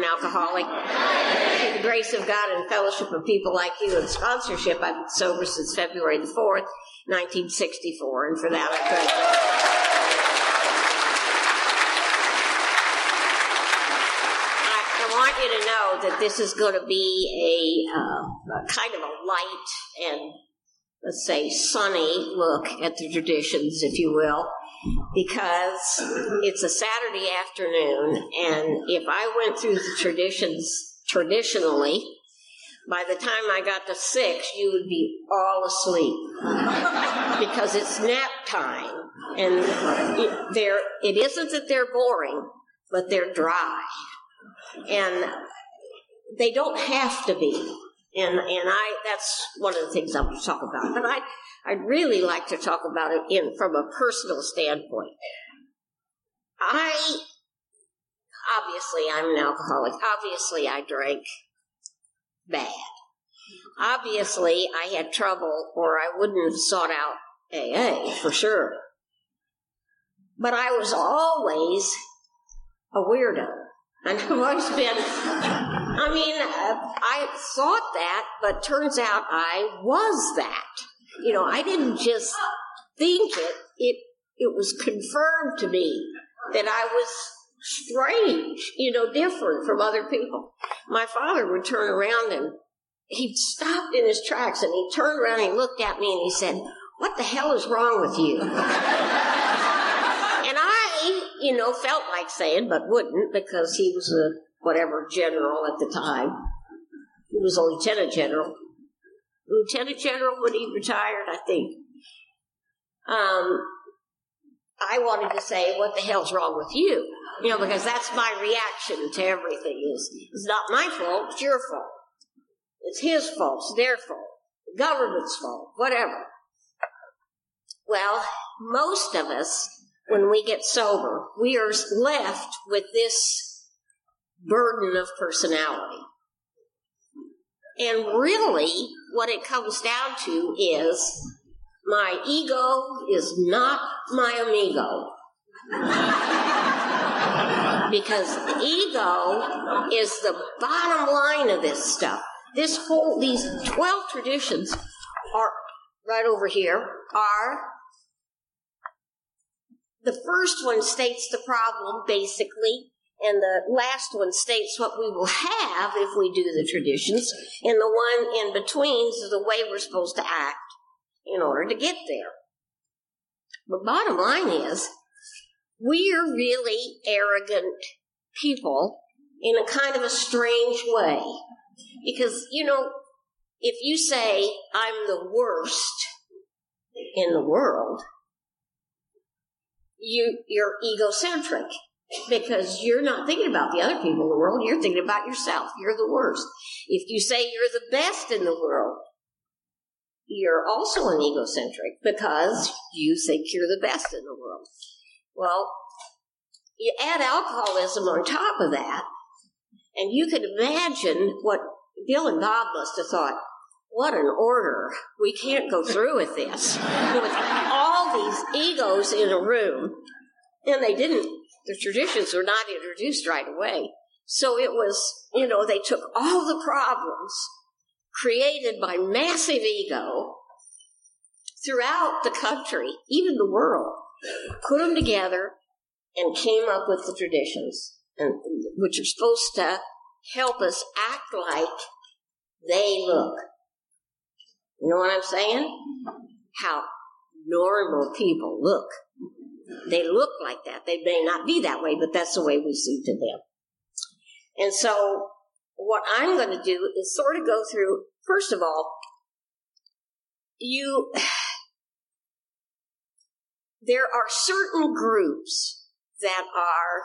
An alcoholic. Through the grace of God and fellowship of people like you and sponsorship, I've been sober since February the 4th, 1964, and for that I'm grateful. I, I want you to know that this is going to be a, uh, a kind of a light and let's say sunny look at the traditions, if you will, because it's a Saturday afternoon, and if I went through the traditions traditionally, by the time I got to six, you would be all asleep because it's nap time, and it, they're, it isn't that they're boring, but they're dry, and they don't have to be. And and I that's one of the things I want to talk about. But I I'd really like to talk about it in from a personal standpoint. I obviously I'm an alcoholic. Obviously I drank bad. Obviously I had trouble or I wouldn't have sought out AA for sure. But I was always a weirdo. And I've always been I mean, uh, I thought that, but turns out I was that. You know, I didn't just think it, it, it was confirmed to me that I was strange, you know, different from other people. My father would turn around and he stopped in his tracks and he turned around and he looked at me and he said, What the hell is wrong with you? you know, felt like saying, but wouldn't because he was a whatever general at the time. He was a lieutenant general. Lieutenant general when he retired, I think. Um, I wanted to say, what the hell's wrong with you? You know, because that's my reaction to everything is, it's not my fault, it's your fault. It's his fault, it's their fault, the government's fault, whatever. Well, most of us, when we get sober, we are left with this burden of personality. And really, what it comes down to is my ego is not my amigo. because ego is the bottom line of this stuff. This whole, these 12 traditions are, right over here, are the first one states the problem basically, and the last one states what we will have if we do the traditions, and the one in between is the way we're supposed to act in order to get there. But bottom line is, we are really arrogant people in a kind of a strange way. Because, you know, if you say, I'm the worst in the world, you, you're egocentric because you're not thinking about the other people in the world. You're thinking about yourself. You're the worst. If you say you're the best in the world, you're also an egocentric because you think you're the best in the world. Well, you add alcoholism on top of that, and you can imagine what Bill and Bob must have thought. What an order. We can't go through with this. these egos in a room. And they didn't, the traditions were not introduced right away. So it was, you know, they took all the problems created by massive ego throughout the country, even the world, put them together and came up with the traditions, and, which are supposed to help us act like they look. You know what I'm saying? How normal people look. They look like that. They may not be that way, but that's the way we see to them. And so, what I'm going to do is sort of go through, first of all, you, there are certain groups that are,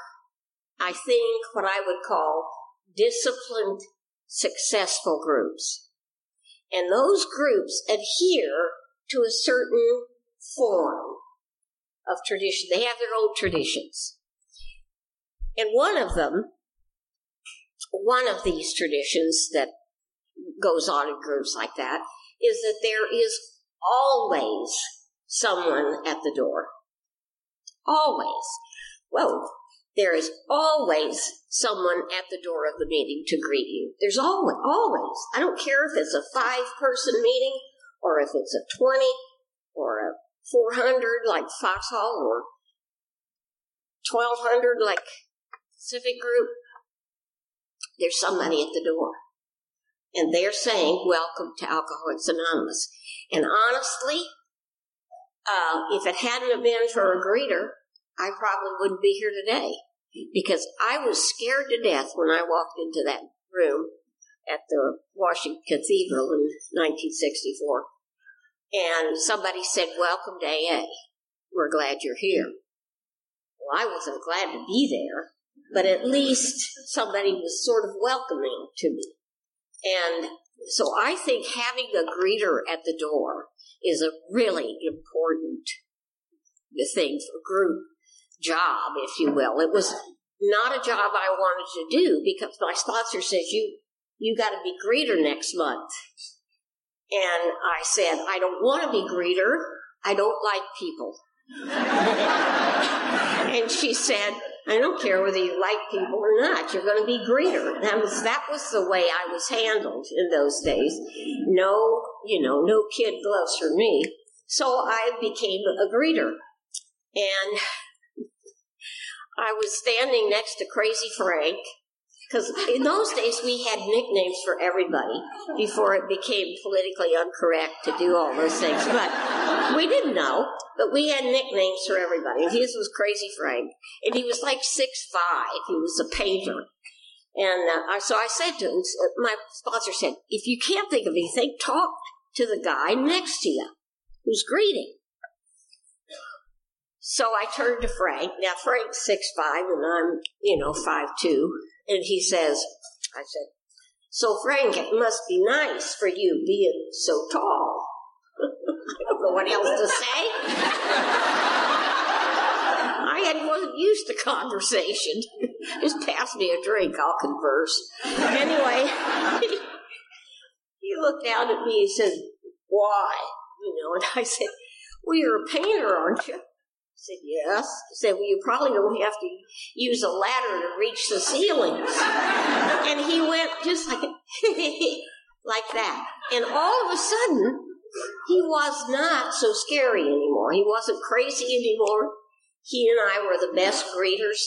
I think, what I would call disciplined, successful groups. And those groups adhere to a certain form. of tradition. They have their own traditions. And one of them, one of these traditions that goes on in groups like that is that there is always someone at the door. Always. Well, there is always someone at the door of the meeting to greet you. There's always, always. I don't care if it's a five person meeting or if it's a 20 or a 400 like Foxhall or 1200 like Pacific Group. There's somebody at the door. And they're saying, Welcome to Alcoholics Anonymous. And honestly, uh, if it hadn't been for a greeter, I probably wouldn't be here today because I was scared to death when I walked into that room at the Washington Cathedral in 1964. And somebody said, Welcome to AA. We're glad you're here. Well, I wasn't glad to be there, but at least somebody was sort of welcoming to me. And so I think having a greeter at the door is a really important thing for group job, if you will. It was not a job I wanted to do because my sponsor says you you got to be greeter next month. And I said, I don't want to be greeter. I don't like people. and she said, I don't care whether you like people or not. You're going to be greeter. That was that was the way I was handled in those days. No, you know, no kid gloves for me. So I became a greeter, and I was standing next to Crazy Frank because in those days we had nicknames for everybody before it became politically incorrect to do all those things. But we didn't know, but we had nicknames for everybody. His was Crazy Frank, and he was like six five. He was a painter. And uh, so I said to him, my sponsor said, if you can't think of anything, talk to the guy next to you who's greeting. So I turned to Frank. Now Frank's six five, and I'm, you know, five two. And he says, I said, so Frank, it must be nice for you being so tall. I don't know what else to say. I had, wasn't used to conversation. Just pass me a drink, I'll converse. Anyway, he looked down at me and said, Why? You know, and I said, Well, you're a painter, aren't you? Said, Yes. He said, Well, you probably don't have to use a ladder to reach the ceilings. and he went just like, like that. And all of a sudden, he was not so scary anymore. He wasn't crazy anymore. He and I were the best greeters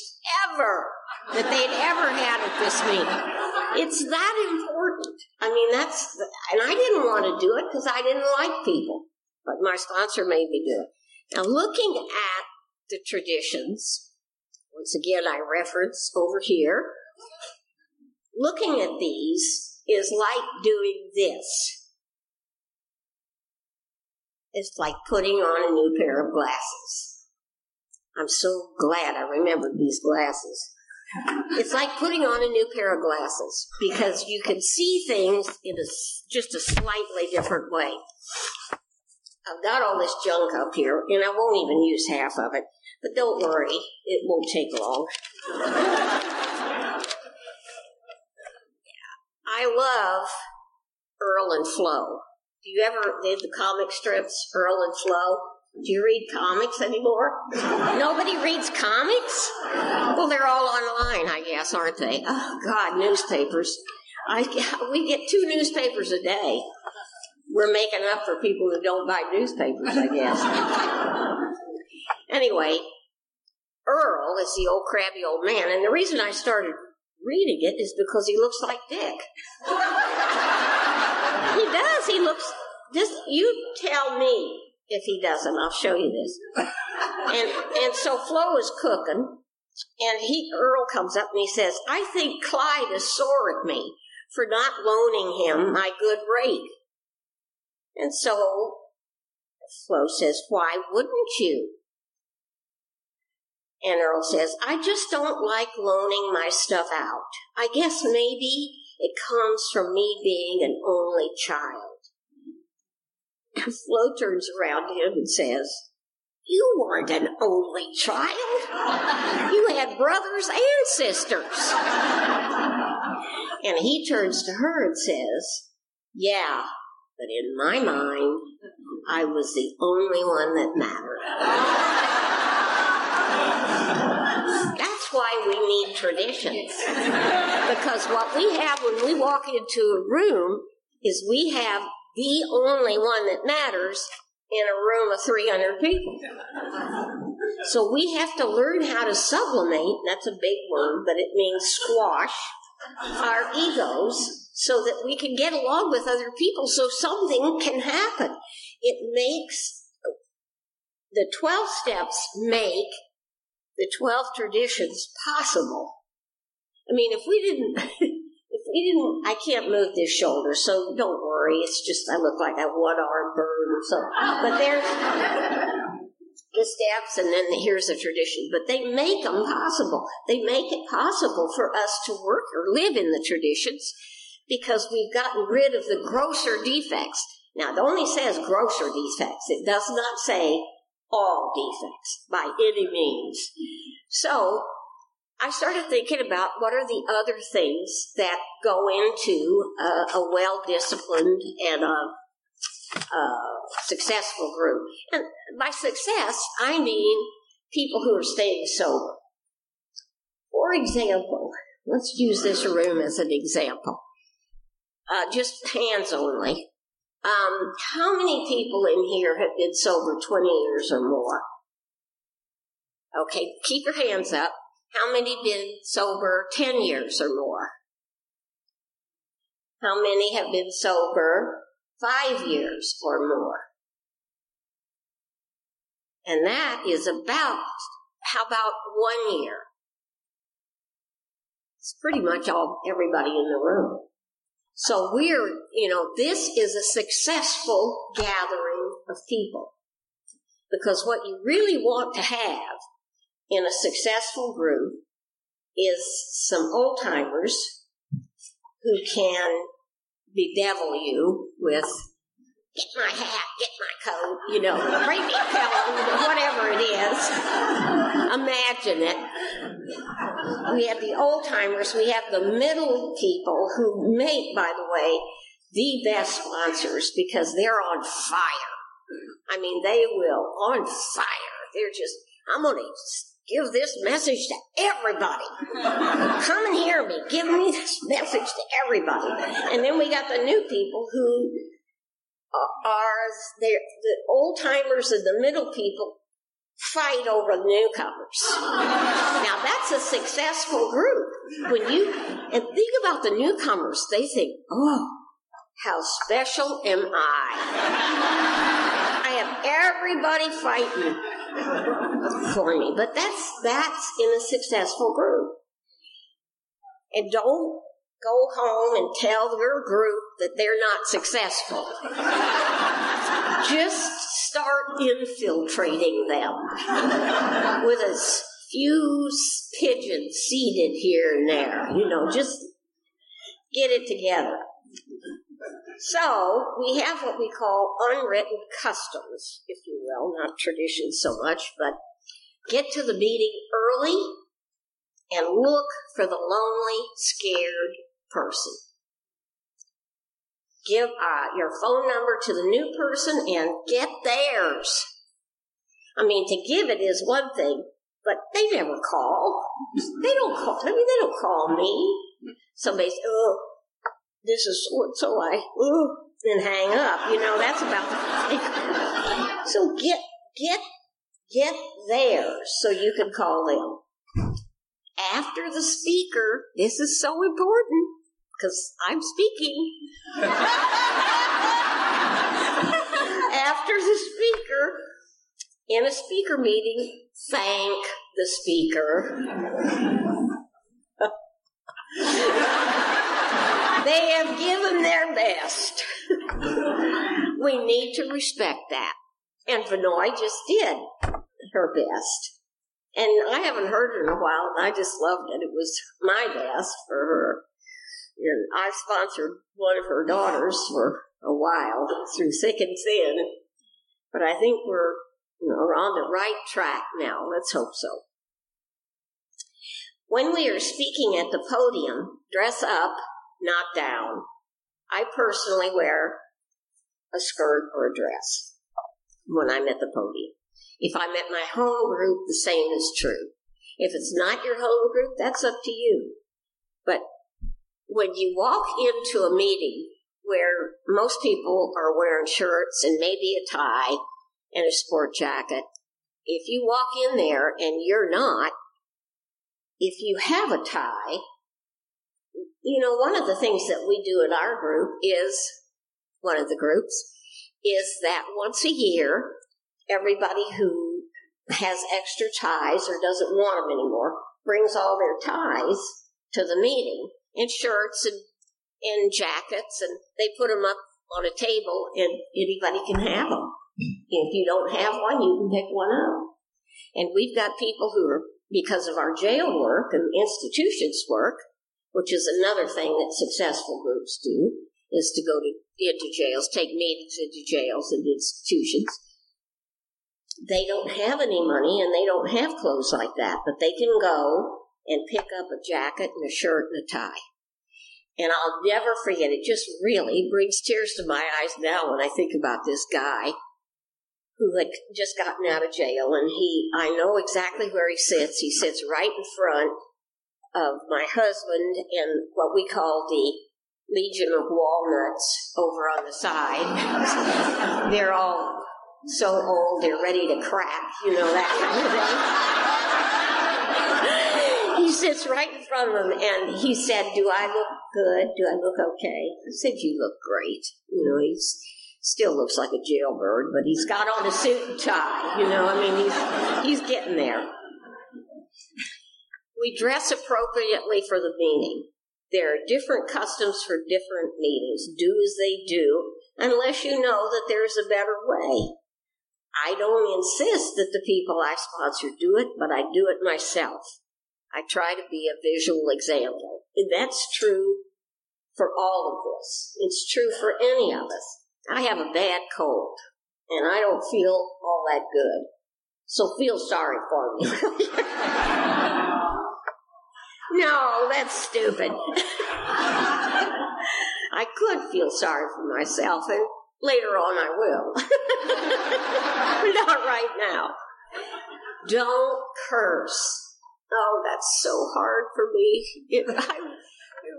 ever that they'd ever had at this meeting. It's that important. I mean, that's, and I didn't want to do it because I didn't like people, but my sponsor made me do it. Now, looking at the traditions, once again, I reference over here, looking at these is like doing this. It's like putting on a new pair of glasses. I'm so glad I remembered these glasses. It's like putting on a new pair of glasses because you can see things in a, just a slightly different way. I've got all this junk up here, and I won't even use half of it. But don't worry, it won't take long. I love Earl and Flo. Do you ever read the comic strips, Earl and Flo? Do you read comics anymore? Nobody reads comics? Well, they're all online, I guess, aren't they? Oh, God, newspapers. I, we get two newspapers a day we're making up for people who don't buy newspapers, I guess. anyway, Earl is the old crabby old man, and the reason I started reading it is because he looks like Dick. he does. He looks. Just you tell me if he doesn't. I'll show you this. And and so Flo is cooking, and he Earl comes up and he says, "I think Clyde is sore at me for not loaning him my good rate." And so Flo says, Why wouldn't you? And Earl says, I just don't like loaning my stuff out. I guess maybe it comes from me being an only child. And Flo turns around to him and says, You weren't an only child. You had brothers and sisters. And he turns to her and says, Yeah, but in my mind, I was the only one that mattered. That's why we need traditions. Because what we have when we walk into a room is we have the only one that matters in a room of 300 people. So we have to learn how to sublimate, that's a big word, but it means squash our egos so that we can get along with other people so something can happen. It makes the 12 steps make the 12 traditions possible. I mean, if we didn't if we didn't, I can't move this shoulder, so don't worry. It's just, I look like a one armed bird or something. But there's the steps, and then here's the tradition. But they make them possible. They make it possible for us to work or live in the traditions because we've gotten rid of the grosser defects. Now, it only says grosser defects. It does not say all defects by any means. So, I started thinking about what are the other things that go into a, a well disciplined and a, a, successful group. And by success, I mean people who are staying sober. For example, let's use this room as an example. Uh, just hands only. Um, how many people in here have been sober 20 years or more? Okay, keep your hands up. How many been sober 10 years or more? How many have been sober five years or more? And that is about, how about one year? It's pretty much all, everybody in the room. So we're, you know, this is a successful gathering of people. Because what you really want to have in a successful group is some old timers who can bedevil you with get my hat, get my coat, you know, bring me a pillow, whatever it is. Imagine it. We have the old timers, we have the middle people who make, by the way, the best sponsors because they're on fire. I mean, they will on fire. They're just, I'm going to give this message to everybody. Come and hear me. Give me this message to everybody. And then we got the new people who are the old timers and the middle people fight over the newcomers. Now that's a successful group. When you and think about the newcomers, they think, "Oh, how special am I? I have everybody fighting for me. But that's that's in a successful group. And don't go home and tell your group that they're not successful. Just start infiltrating them with a few pigeons seated here and there. You know, just get it together. So we have what we call unwritten customs, if you will, not traditions so much, but get to the meeting early and look for the lonely, scared person. Give uh, your phone number to the new person and get theirs. I mean, to give it is one thing, but they never call. They don't call. I mean, they don't call me. Somebody says, "Oh, this is so and so I ooh, and hang up. You know, that's about So get get get there so you can call them. After the speaker, this is so important because I'm speaking. After the speaker, in a speaker meeting, thank the speaker. They have given their best. we need to respect that. And Vanoy just did her best. And I haven't heard her in a while, and I just loved it. It was my best for her. And I sponsored one of her daughters for a while through thick and thin. But I think we're You know, we're on the right track now. Let's hope so. When we are speaking at the podium, dress up, not down. I personally wear a skirt or a dress when I'm at the podium. If I'm at my home group, the same is true. If it's not your home group, that's up to you. When you walk into a meeting where most people are wearing shirts and maybe a tie and a sport jacket, if you walk in there and you're not, if you have a tie, you know, one of the things that we do in our group is, one of the groups, is that once a year, everybody who has extra ties or doesn't want them anymore brings all their ties to the meeting and shirts and, and jackets and they put them up on a table and anybody can have them. If you don't have one, you can pick one up. And we've got people who are, because of our jail work and institutions work, which is another thing that successful groups do, is to go to, into jails, take meetings into jails and institutions. They don't have any money and they don't have clothes like that, but they can go and pick up a jacket and a shirt and a tie. And I'll never forget it. Just really brings tears to my eyes now when I think about this guy who had just gotten out of jail. And he, I know exactly where he sits. He sits right in front of my husband and what we call the Legion of Walnuts over on the side. They're all so old, they're ready to crack, you know, that kind of thing. He sits right in front of him and he said, Do I look good? Do I look okay? I said, You look great. You know, he's still looks like a jailbird, but he's got on a suit and tie, you know, I mean he's he's getting there. We dress appropriately for the meeting. There are different customs for different meetings. Do as they do, unless you know that there's a better way. I don't insist that the people I sponsor do it, but I do it myself. I try to be a visual example. And that's true for all of this. It's true for any of us. I have a bad cold, and I don't feel all that good. So feel sorry for me. no, that's stupid. I could feel sorry for myself, and later on I will. Not right now. Don't curse. Oh, that's so hard for me. I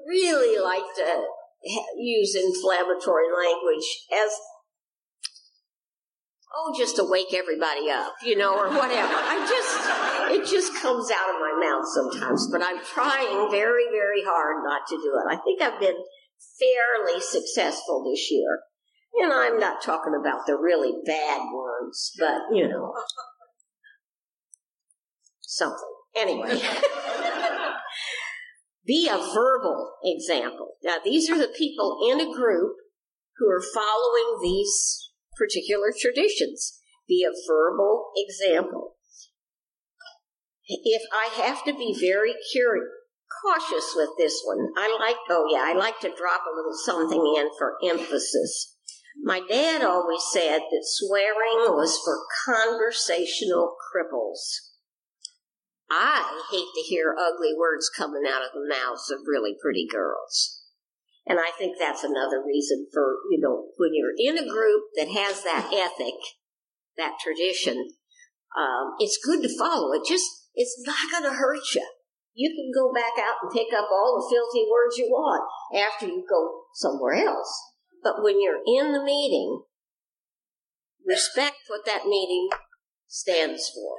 really like to use inflammatory language as oh just to wake everybody up you know or whatever. I just it just comes out of my mouth sometimes but i'm trying very very hard not to do it. I think i've been fairly successful this year. And i'm not talking about the really bad ones but you know something anyway Be a verbal example. Now, these are the people in a group who are following these particular traditions. Be a verbal example. If I have to be very curious, cautious with this one, I like, oh yeah, I like to drop a little something in for emphasis. My dad always said that swearing was for conversational cripples. I hate to hear ugly words coming out of the mouths of really pretty girls. And I think that's another reason for, you know, when you're in a group that has that ethic, that tradition, um, it's good to follow. It just, it's not going to hurt you. You can go back out and pick up all the filthy words you want after you go somewhere else. But when you're in the meeting, respect what that meeting stands for.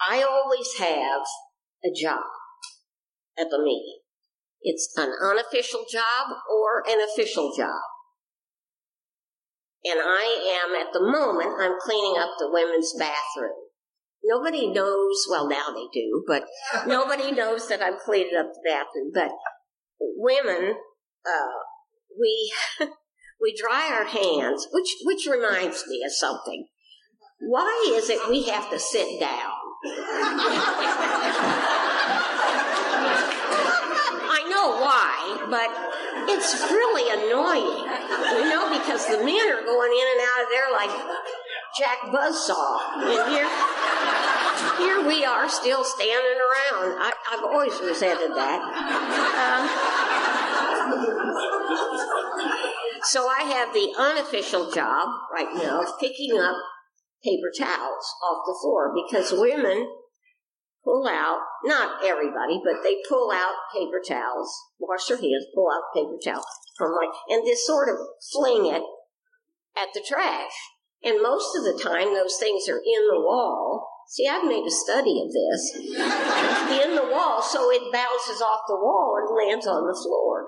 I always have a job at the meeting. It's an unofficial job or an official job. And I am, at the moment, I'm cleaning up the women's bathroom. Nobody knows, well, now they do, but nobody knows that I'm cleaning up the bathroom. But women, uh, we, we dry our hands, which, which reminds me of something. Why is it we have to sit down? I know why, but it's really annoying, you know, because the men are going in and out of there like Jack Buzzsaw. And here, here we are still standing around. I, have always resented that. Uh, so I have the unofficial job right now of picking up paper towels off the floor because women pull out, not everybody, but they pull out paper towels, wash their hands, pull out paper towels from like, and just sort of fling it at the trash. And most of the time, those things are in the wall. See, I've made a study of this. in the wall, so it bounces off the wall and lands on the floor.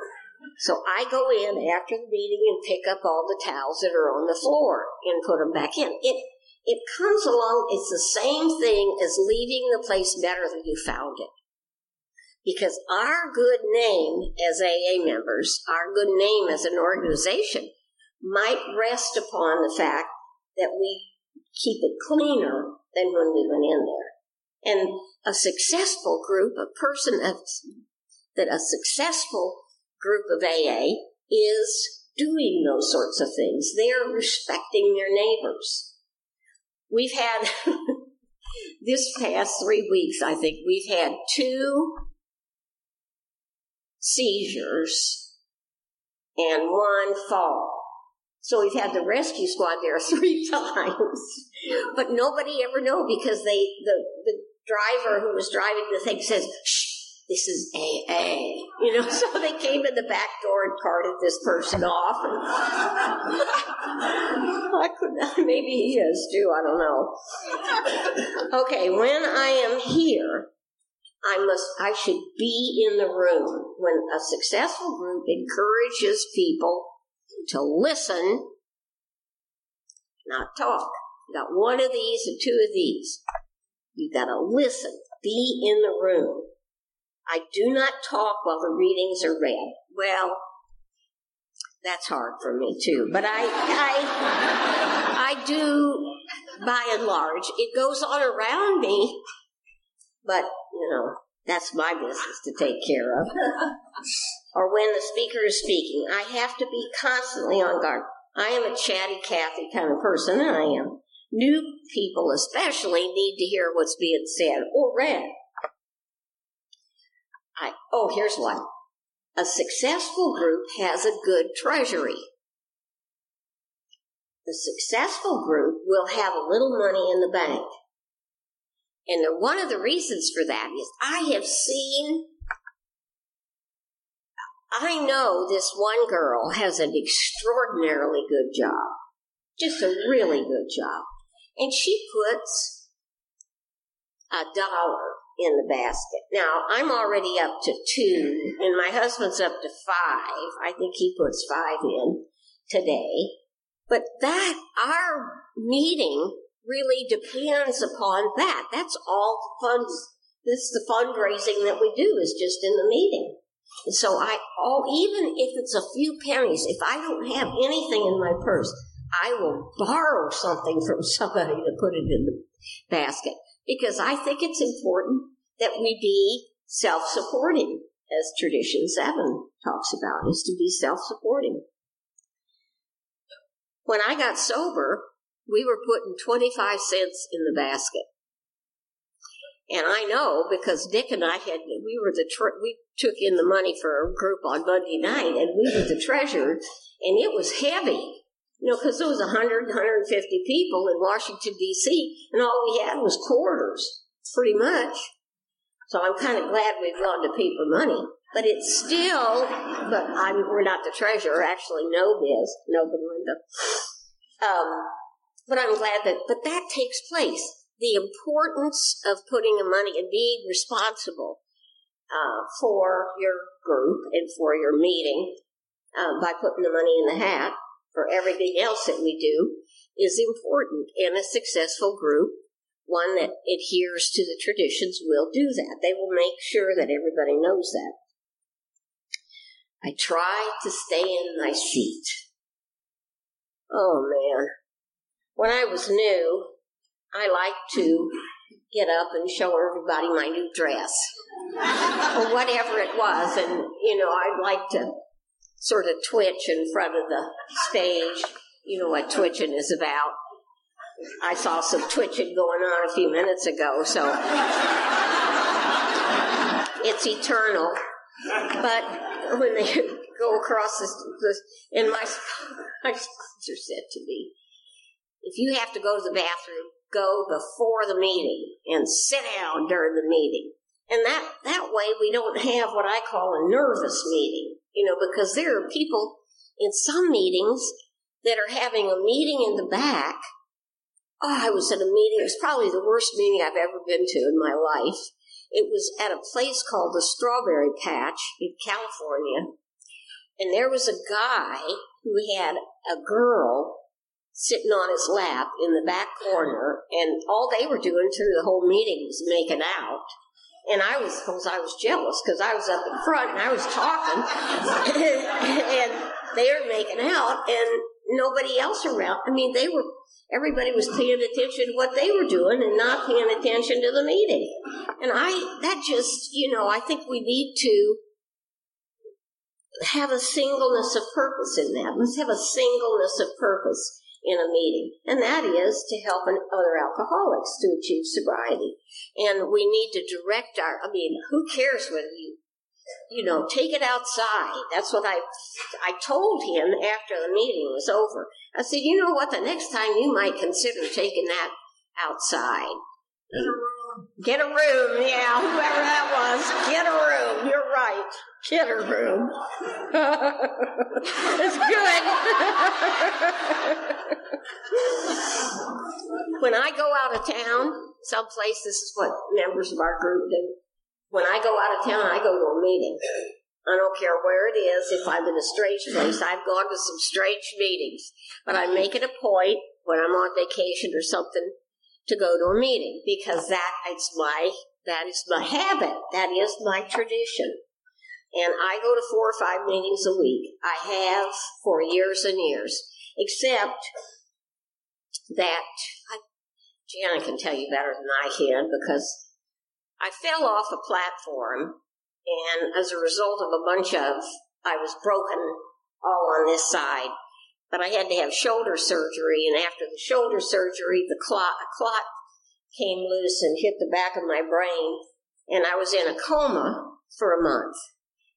So I go in after the meeting and pick up all the towels that are on the floor and put them back in. It it comes along, it's the same thing as leaving the place better than you found it. Because our good name as AA members, our good name as an organization, might rest upon the fact that we keep it cleaner than when we went in there. And a successful group, a person of, that a successful group of AA is doing those sorts of things. They're respecting their neighbors. We've had this past three weeks, I think, we've had two seizures and one fall. So we've had the rescue squad there three times, but nobody ever know because they the the driver who was driving the thing says, "Shh, this is AA. You know, so they came in the back door and carted this person off. And maybe he is too, I don't know. Okay, when I am here, I must I should be in the room. When a successful group encourages people to listen, not talk. You got one of these and two of these. You gotta listen. Be in the room. I do not talk while the readings are read. Well, that's hard for me too. But I, I, I do, by and large, it goes on around me. But you know, that's my business to take care of. or when the speaker is speaking, I have to be constantly on guard. I am a chatty Cathy kind of person, and I am. New people, especially, need to hear what's being said or read. I, oh, here's one. A successful group has a good treasury. The successful group will have a little money in the bank. And the, one of the reasons for that is I have seen, I know this one girl has an extraordinarily good job. Just a really good job. And she puts a dollar in the basket. Now, I'm already up to two, and my husband's up to five. I think he puts five in today. But that, our meeting really depends upon that. That's all the funds, this the fundraising that we do is just in the meeting. And so I, all, even if it's a few pennies, if I don't have anything in my purse, I will borrow something from somebody to put it in the basket because I think it's important that we be self-supporting, as Tradition 7 talks about, is to be self-supporting. When I got sober, we were putting 25 cents in the basket. And I know because Dick and I had, we were the, we took in the money for a group on Monday night and we were the treasurer and it was heavy. You know, because there was 100, 150 people in Washington, D.C., and all we had was quarters, pretty much. So I'm kind of glad we've gone to paper money. But it's still, but I'm, we're not the treasurer, actually, no biz, no Belinda. Um, but I'm glad that, but that takes place. The importance of putting the money and being responsible uh, for your group and for your meeting uh, by putting the money in the hat for everything else that we do is important. And a successful group, one that adheres to the traditions, will do that. They will make sure that everybody knows that. I try to stay in my seat. Oh man. When I was new, I liked to get up and show everybody my new dress or whatever it was. And, you know, I'd like to sort of twitch in front of the stage. You know what twitching is about. I saw some twitching going on a few minutes ago, so it's eternal. But when they go across this, this and my, my sponsor said to me, if you have to go to the bathroom, go before the meeting and sit down during the meeting. And that, that way we don't have what I call a nervous meeting, you know, because there are people in some meetings that are having a meeting in the back. Oh, I was at a meeting, it was probably the worst meeting I've ever been to in my life. It was at a place called the Strawberry Patch in California. And there was a guy who had a girl sitting on his lap in the back corner, and all they were doing through the whole meeting was making out. And I was, suppose I was jealous because I was up in front and I was talking, and they were making out, and nobody else around. I mean, they were. Everybody was paying attention to what they were doing and not paying attention to the meeting. And I, that just, you know, I think we need to have a singleness of purpose in that. Let's have a singleness of purpose in a meeting, and that is to help other alcoholics to achieve sobriety. And we need to direct our, I mean, who cares whether you, you know, take it outside. That's what I, I told him after the meeting was over. I said, you know what, the next time you might consider taking that outside. Get a room, Get a room, yeah, whoever that was. Get a room, you're right. Get a room. it's good. when I go out of town, someplace, this is what members of our group do. When I go out of town, I go to a meeting. I don't care where it is. If I'm in a strange place, I've gone to some strange meetings. But I make it a point when I'm on vacation or something to go to a meeting because that is my that is my habit. That is my tradition. And I go to four or five meetings a week. I have for years and years. Except that I, Jana can tell you better than I can because I fell off a platform and as a result of a bunch of I was broken all on this side but I had to have shoulder surgery, and after the shoulder surgery, the clot, a clot came loose and hit the back of my brain, and I was in a coma for a month.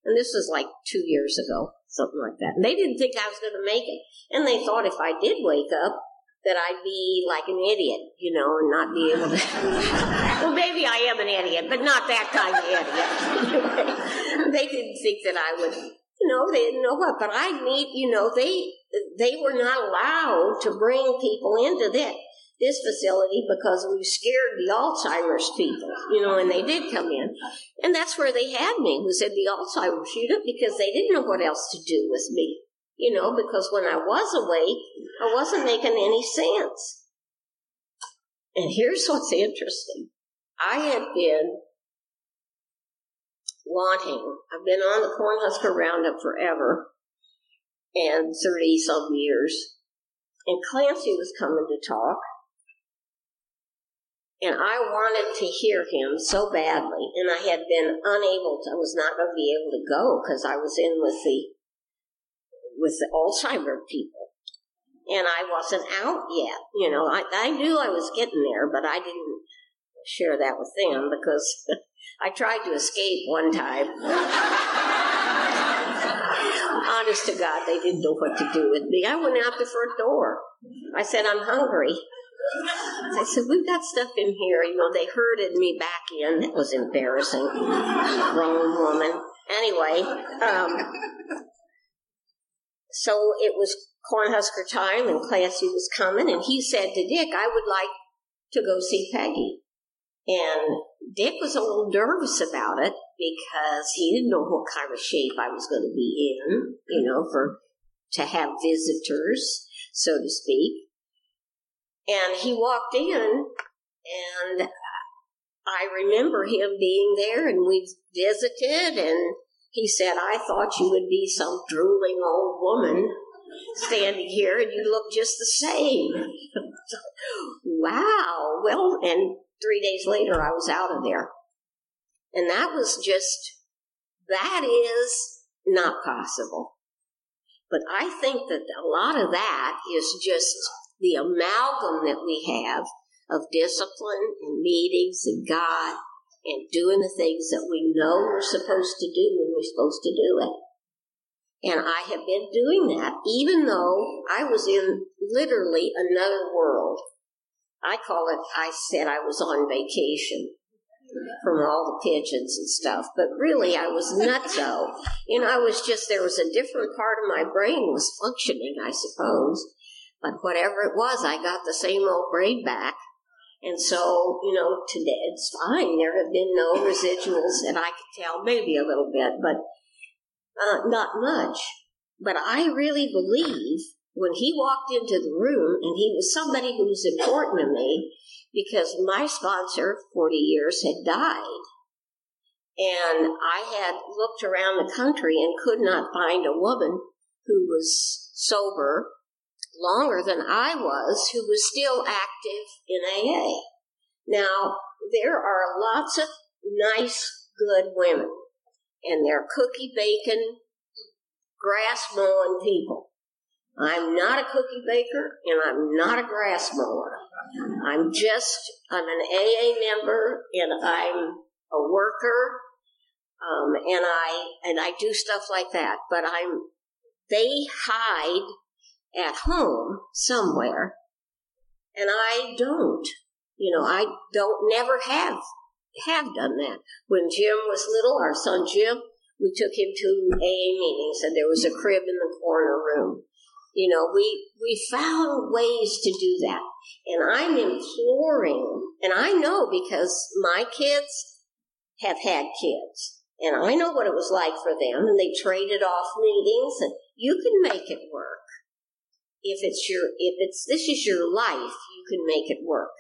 And this was like two years ago, something like that. And they didn't think I was going to make it. And they thought if I did wake up, that I'd be like an idiot, you know, and not be able to. well, maybe I am an idiot, but not that kind of idiot. they didn't think that I would, you know, they didn't know what. But I need, you know, they they were not allowed to bring people into that this facility because we scared the Alzheimer's people, you know, and they did come in. And that's where they had me, was in the Alzheimer's unit because they didn't know what else to do with me, you know, because when I was awake, I wasn't making any sense. And here's what's interesting. I had been wanting, I've been on the Cornhusker Roundup forever, and 30 some years. And Clancy was coming to talk. And I wanted to hear him so badly, and I had been unable to, I was not going to be able to go because I was in with the, with the Alzheimer people. And I wasn't out yet. You know, I, I knew I was getting there, but I didn't share that with them because I tried to escape one time. honest to God, they didn't know what to do with me. I went out the front door. I said, I'm hungry. I said, We've got stuff in here. You know, they herded me back in. It was embarrassing. Grown woman. Anyway, um, so it was Cornhusker time, and Clancy was coming, and he said to Dick, I would like to go see Peggy. And Dick was a little nervous about it because he didn't know what kind of shape I was going to be in, you know, for to have visitors, so to speak. And he walked in, and I remember him being there, and we visited, and he said, I thought you would be some drooling old woman standing here, and you look just the same. wow. Well, and three days later, I was out of there. And that was just, that is not possible. But I think that a lot of that is just the amalgam that we have of discipline and meetings and God and doing the things that we know we're supposed to do when we're supposed to do it. And I have been doing that even though I was in literally another world. I call it, I said I was on vacation from all the pigeons and stuff, but really I was nutso. You know, I was just, there was a different part of my brain was functioning, I suppose. But whatever it was, I got the same old brain back. And so, you know, today it's fine. There have been no residuals that I could tell, maybe a little bit, but uh, not much. But I really believe when he walked into the room and he was somebody who was important to me because my sponsor, 40 years, had died. And I had looked around the country and could not find a woman who was sober longer than I was who was still active in AA. Now, there are lots of nice, good women, and they're cookie bacon, grass mowing people. I'm not a cookie baker and I'm not a grass mower. I'm just, I'm an AA member and I'm a worker. Um, and I, and I do stuff like that, but I'm, they hide at home somewhere, and I don't. You know, I don't never have have done that. When Jim was little, our son Jim, we took him to AA meetings, and there was a crib in the corner room. You know, we we found ways to do that, and I'm imploring, and I know because my kids have had kids, and I know what it was like for them, and they traded off meetings, and you can make it work if it's your if it's this is your life you can make it work.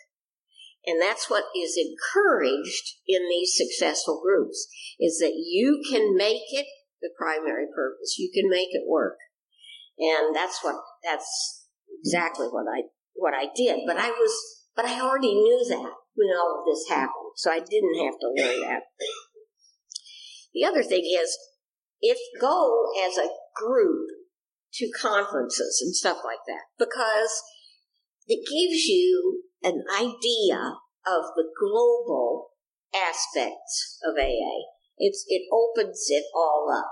And that's what is encouraged in these successful groups is that you can make it the primary purpose. You can make it work. And that's what that's exactly what i what i did. But i was but i already knew that when all of this happened. So i didn't have to learn that the other thing is if go as a group to conferences and stuff like that because it gives you an idea of the global aspects of AA. It's, it opens it all up.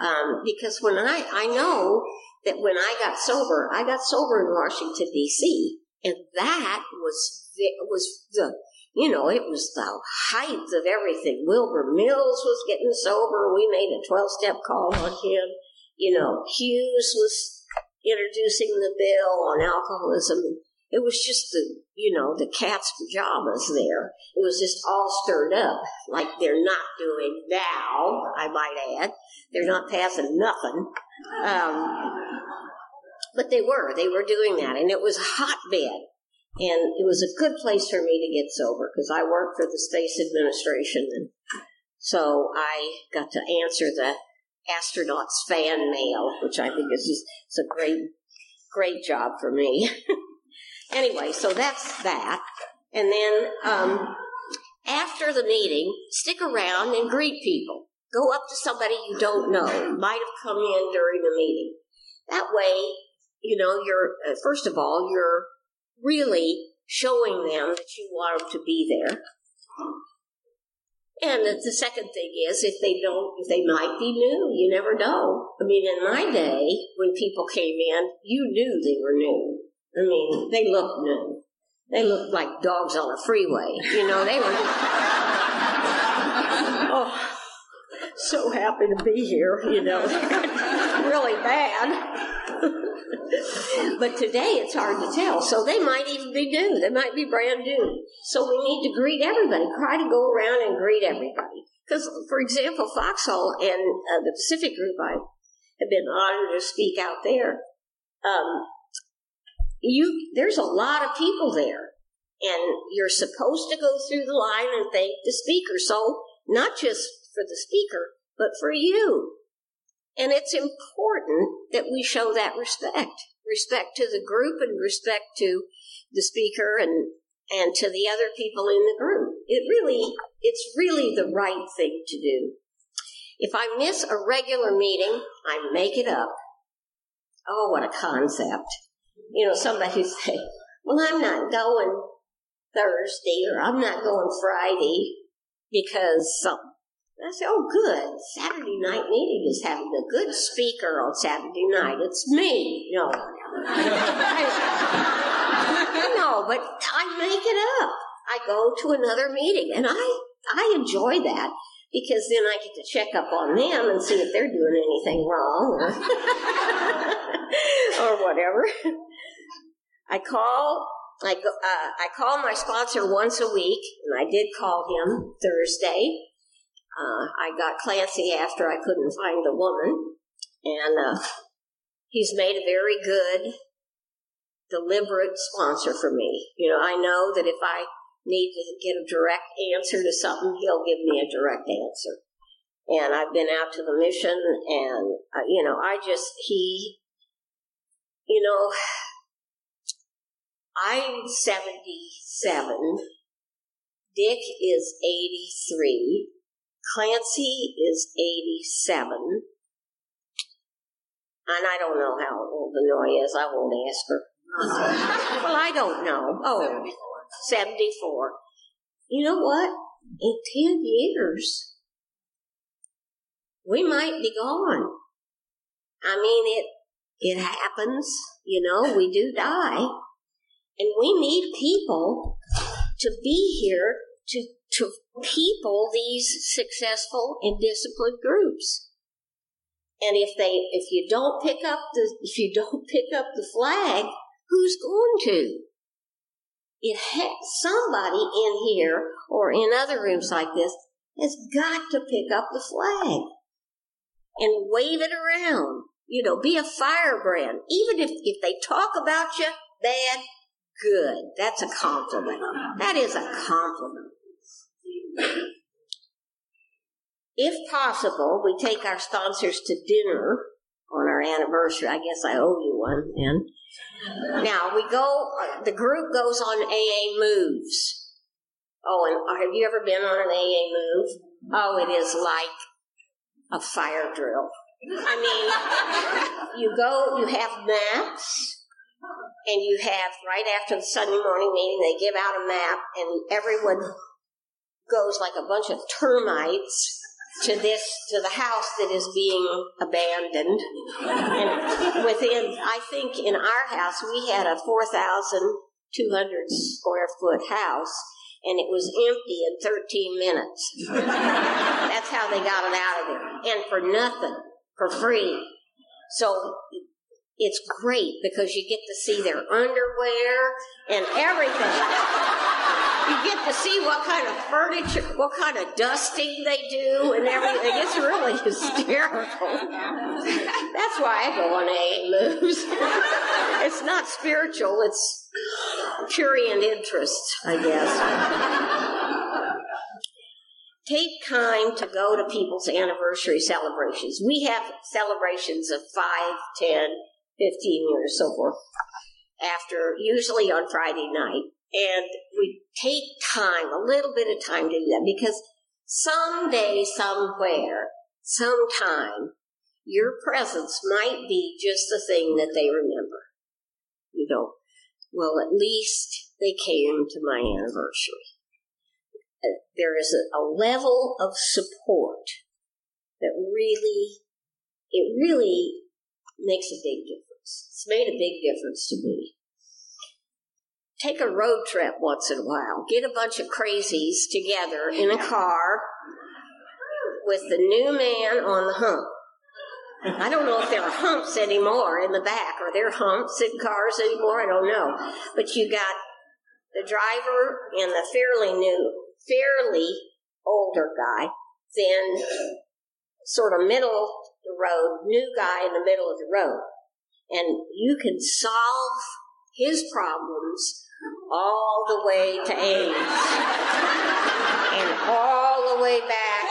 Um, because when I, I know that when I got sober, I got sober in Washington D.C. and that was, was the, you know, it was the height of everything. Wilbur Mills was getting sober. We made a 12 step call on him you know, Hughes was introducing the bill on alcoholism. It was just the, you know, the cat's pajamas there. It was just all stirred up, like they're not doing now, I might add. They're not passing nothing. Um, but they were. They were doing that, and it was a hotbed. And it was a good place for me to get sober because I worked for the space administration, and so I got to answer the astronauts fan mail, which I think is just it's a great, great job for me. anyway, so that's that. And then um, after the meeting, stick around and greet people. Go up to somebody you don't know, might have come in during the meeting. That way, you know, you're, uh, first of all, you're really showing them that you want them to be there. And the second thing is, if they don't, if they might be new, you never know. I mean, in my day, when people came in, you knew they were new. I mean, they looked new. They looked like dogs on a freeway. You know, they were. oh, so happy to be here, you know. really bad. But today it's hard to tell. So they might even be new. They might be brand new. So we need to greet everybody. Try to go around and greet everybody. Because, for example, Foxhole and uh, the Pacific Group, I have been honored to speak out there. Um, you, there's a lot of people there, and you're supposed to go through the line and thank the speaker. So not just for the speaker, but for you. And it's important that we show that respect. Respect to the group and respect to the speaker and, and to the other people in the group. It really, it's really the right thing to do. If I miss a regular meeting, I make it up. Oh, what a concept. you know, somebody say, well, I'm not going Thursday or I'm not going Friday because some. I said, oh, good. Saturday night meeting is having a good speaker on Saturday night. It's me. No. no, but I make it up. I go to another meeting and I, I enjoy that because then I get to check up on them and see if they're doing anything wrong or, or whatever. I call I go, uh, I call my sponsor once a week, and I did call him Thursday. Uh, I got Clancy after I couldn't find the woman, and uh, he's made a very good, deliberate sponsor for me. You know, I know that if I need to get a direct answer to something, he'll give me a direct answer. And I've been out to the mission, and, uh, you know, I just, he, you know, I'm 77. Dick is 83. Clancy is 87. And I don't know how old Benoit is. I won't ask her. well, I don't know. Oh, 74. You know what? In 10 years, we might be gone. I mean, it, it happens, you know, we do die. And we need people to be here to, to people these successful and disciplined groups. And if they, if you don't pick up the, if you don't pick up the flag, who's going to? It has somebody in here or in other rooms like this has got to pick up the flag and wave it around. You know, be a firebrand. Even if, if they talk about you bad, good. That's a compliment. That is a compliment. If possible, we take our sponsors to dinner on our anniversary. I guess I owe you one then. Now we go, the group goes on AA moves. Oh, and have you ever been on an AA move? Oh, it is like a fire drill. I mean, you go, you have maps, and you have right after the Sunday morning meeting, they give out a map, and everyone goes like a bunch of termites to this to the house that is being abandoned. And within, I think, in our house, we had a four thousand two hundred square foot house. And it was empty in 13 minutes. That's how they got it out of there. And for nothing, for free. So it's great because you get to see their underwear and everything. you get to see what kind of furniture, what kind of dusting they do and everything. It's really hysterical. That's why I go on AA moves. it's not spiritual, it's prurient interest, I guess take time to go to people's anniversary celebrations. We have celebrations of 5, 10, 15 years, so forth, after, usually on Friday night. And we take time, a little bit of time to do that because someday, somewhere, sometime, your presence might be just the thing that they remember. You know, well, at least they came to my anniversary. Uh, there is a, a level of support that really, it really makes a big difference. It's made a big difference to me. Take a road trip once in a while. Get a bunch of crazies together in a car with the new man on the hump. I don't know if there are humps anymore in the back. Are there humps in cars anymore? I don't know. But you got the driver and the fairly new, fairly older guy, then sort of middle the road, new guy in the middle of the road and you can solve his problems all the way to AIDS and all the way back.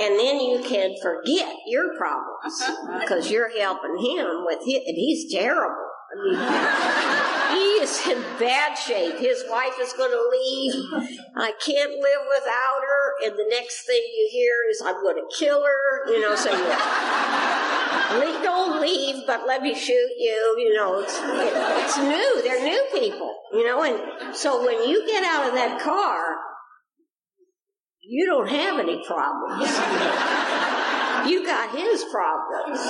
and then you can forget your problems uh-huh. because you're helping him with it, and he's terrible. I mean, he is in bad shape. His wife is going to leave. I can't live without her. And the next thing you hear is, I'm going to kill her. You know, so you don't leave, but let me shoot you. You know, it's, it, it's new. They're new people, you know, and so when you get out of that car, you don't have any problems. you got his problems.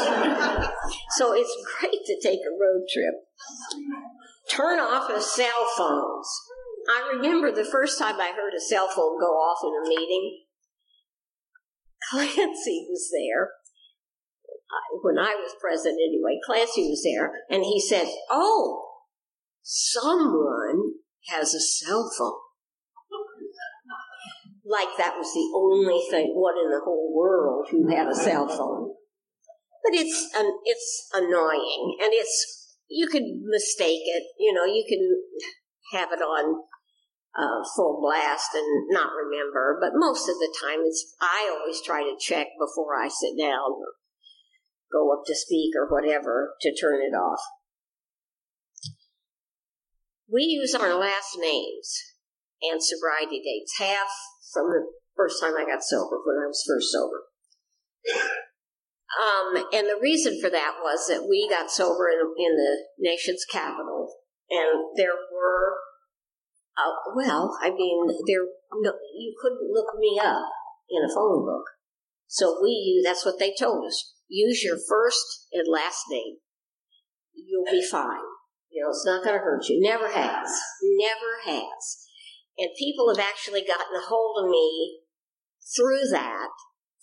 So it's great to take a road trip. Turn off the cell phones. I remember the first time I heard a cell phone go off in a meeting. Clancy was there. When I was president, anyway, Clancy was there, and he said, Oh, someone has a cell phone like that was the only thing, one in the whole world who had a cell phone. But it's it's annoying, and it's you could mistake it. You know, you can have it on uh, full blast and not remember. But most of the time, it's I always try to check before I sit down or go up to speak or whatever to turn it off. We use our last names and sobriety dates. Half from the first time I got sober, when I was first sober. Um, and the reason for that was that we got sober in, in the nation's capital, and there were, uh, well, I mean, there no, you couldn't look me up in a phone book. So we, that's what they told us. Use your first and last name. You'll be fine. You know, it's not going to hurt you. Never has. Never has. And people have actually gotten a hold of me through that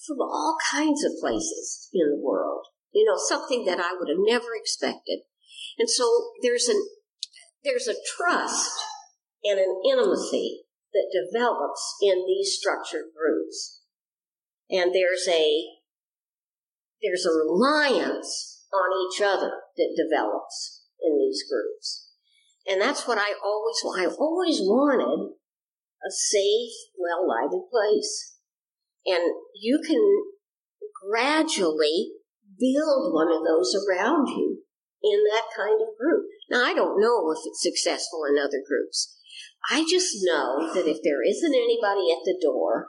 from all kinds of places in the world. You know, something that I would have never expected. And so there's an there's a trust and an intimacy that develops in these structured groups. And there's a there's a reliance on each other that develops in these groups. And that's what I always I always wanted a safe, well lighted place. And you can gradually build one of those around you in that kind of group. Now, I don't know if it's successful in other groups. I just know that if there isn't anybody at the door,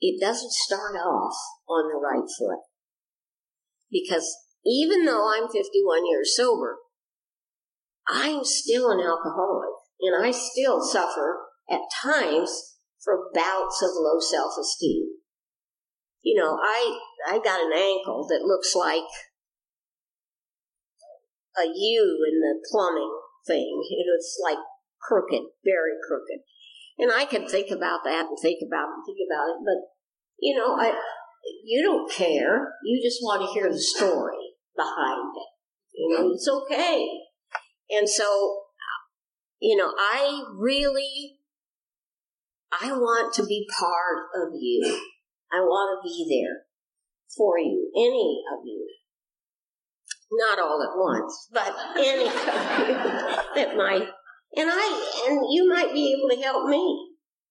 it doesn't start off on the right foot. Because even though I'm 51 years sober, I'm still an alcoholic and I still suffer at times for bouts of low self esteem. You know, I I got an ankle that looks like a U in the plumbing thing. It's like crooked, very crooked. And I can think about that and think about it and think about it, but you know, I you don't care. You just want to hear the story behind it. You know, it's okay. And so, you know, I really I want to be part of you. I want to be there for you, any of you. Not all at once, but any of you that might, and I, and you might be able to help me.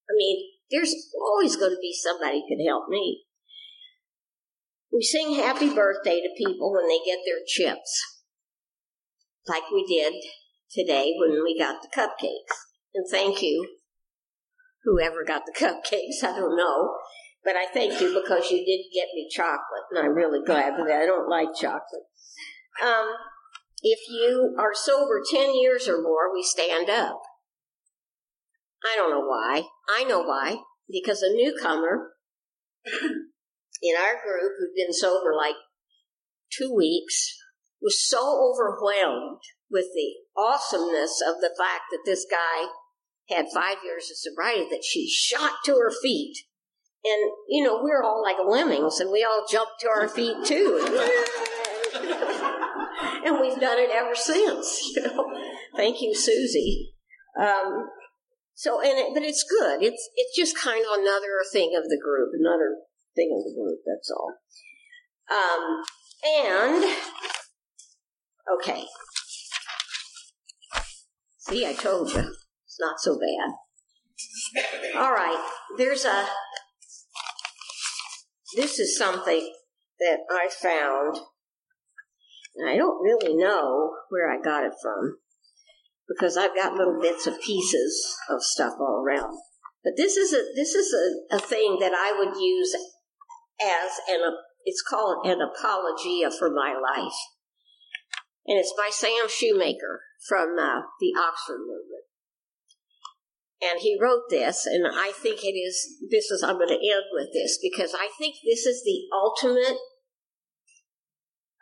I mean, there's always going to be somebody who help me. We sing happy birthday to people when they get their chips, like we did today when we got the cupcakes. And thank you whoever got the cupcakes. I don't know. But I thank you because you did get me chocolate, and I'm really glad that. I don't like chocolate. Um, if you are sober 10 years or more, we stand up. I don't know why. I know why. Because a newcomer in our group who'd been sober like two weeks was so overwhelmed with the awesomeness of the fact that this guy had five years of sobriety that she shot to her feet. And, you know, we're all like lemmings and we all jumped to our feet too. and we've done it ever since, you know. Thank you, Susie. Um, so, and it, but it's good. It's, it's just kind of another thing of the group, another thing of the group, that's all. Um, and, okay. See, I told you. It's not so bad. All right, there's a. This is something that I found, and I don't really know where I got it from because I've got little bits of pieces of stuff all around. But this is a this is a, a thing that I would use as an It's called An Apologia for My Life. And it's by Sam Shoemaker from uh, the Oxford Movement. And he wrote this, and I think it is, this is, I'm going to end with this because I think this is the ultimate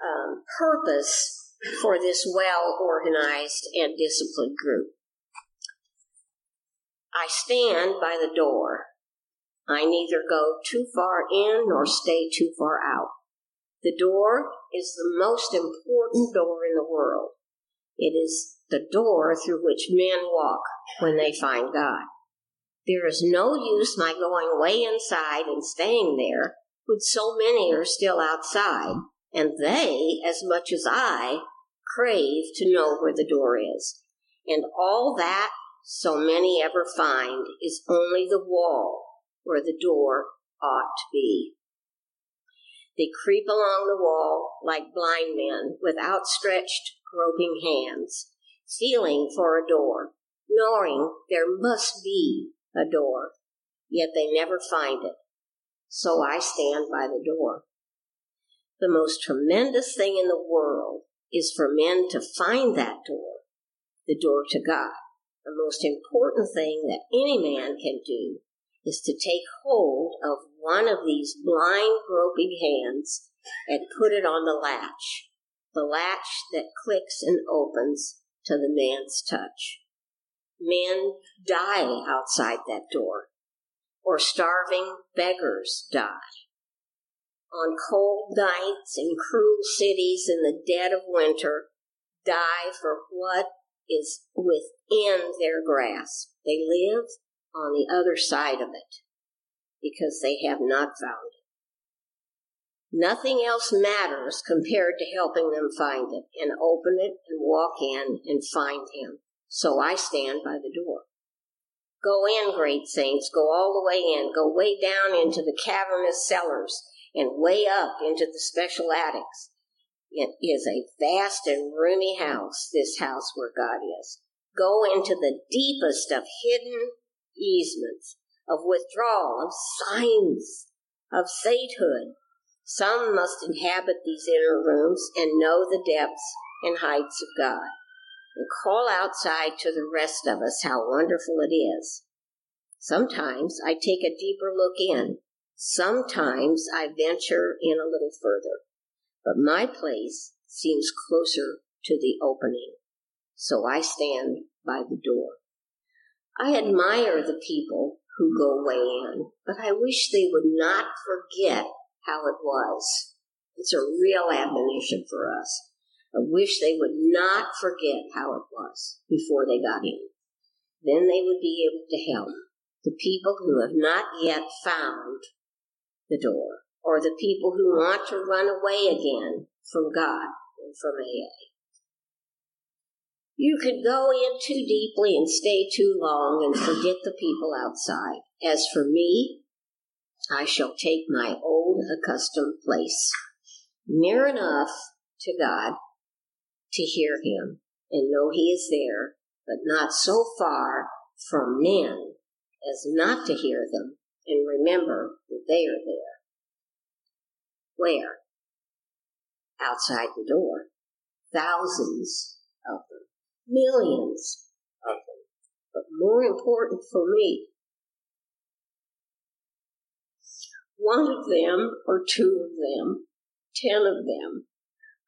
um, purpose for this well organized and disciplined group. I stand by the door. I neither go too far in nor stay too far out. The door is the most important door in the world. It is the door through which men walk when they find God. There is no use my going way inside and staying there when so many are still outside, and they, as much as I, crave to know where the door is. And all that so many ever find is only the wall where the door ought to be. They creep along the wall like blind men with outstretched, groping hands, feeling for a door, knowing there must be a door, yet they never find it. So I stand by the door. The most tremendous thing in the world is for men to find that door, the door to God. The most important thing that any man can do is to take hold of one of these blind, groping hands and put it on the latch, the latch that clicks and opens to the man's touch. Men die outside that door, or starving beggars die. On cold nights in cruel cities in the dead of winter, die for what is within their grasp. They live on the other side of it because they have not found it. Nothing else matters compared to helping them find it and open it and walk in and find Him. So I stand by the door. Go in, great saints, go all the way in, go way down into the cavernous cellars and way up into the special attics. It is a vast and roomy house, this house where God is. Go into the deepest of hidden easements, of withdrawal, of signs, of sainthood. Some must inhabit these inner rooms and know the depths and heights of God, and call outside to the rest of us how wonderful it is. Sometimes I take a deeper look in. Sometimes I venture in a little further. But my place seems closer to the opening, so I stand by the door. I admire the people who go way in, but I wish they would not forget how it was. It's a real admonition for us. I wish they would not forget how it was before they got in. Then they would be able to help the people who have not yet found the door, or the people who want to run away again from God and from AA. You could go in too deeply and stay too long and forget the people outside. As for me, I shall take my old accustomed place, near enough to God to hear Him and know He is there, but not so far from men as not to hear them and remember that they are there. Where? Outside the door. Thousands of them millions of them. But more important for me, one of them or two of them, ten of them,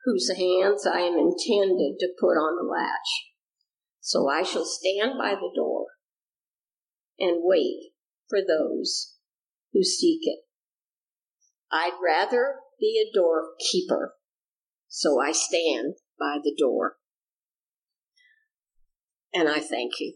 whose hands I am intended to put on the latch. So I shall stand by the door and wait for those who seek it. I'd rather be a doorkeeper, so I stand by the door and I thank you.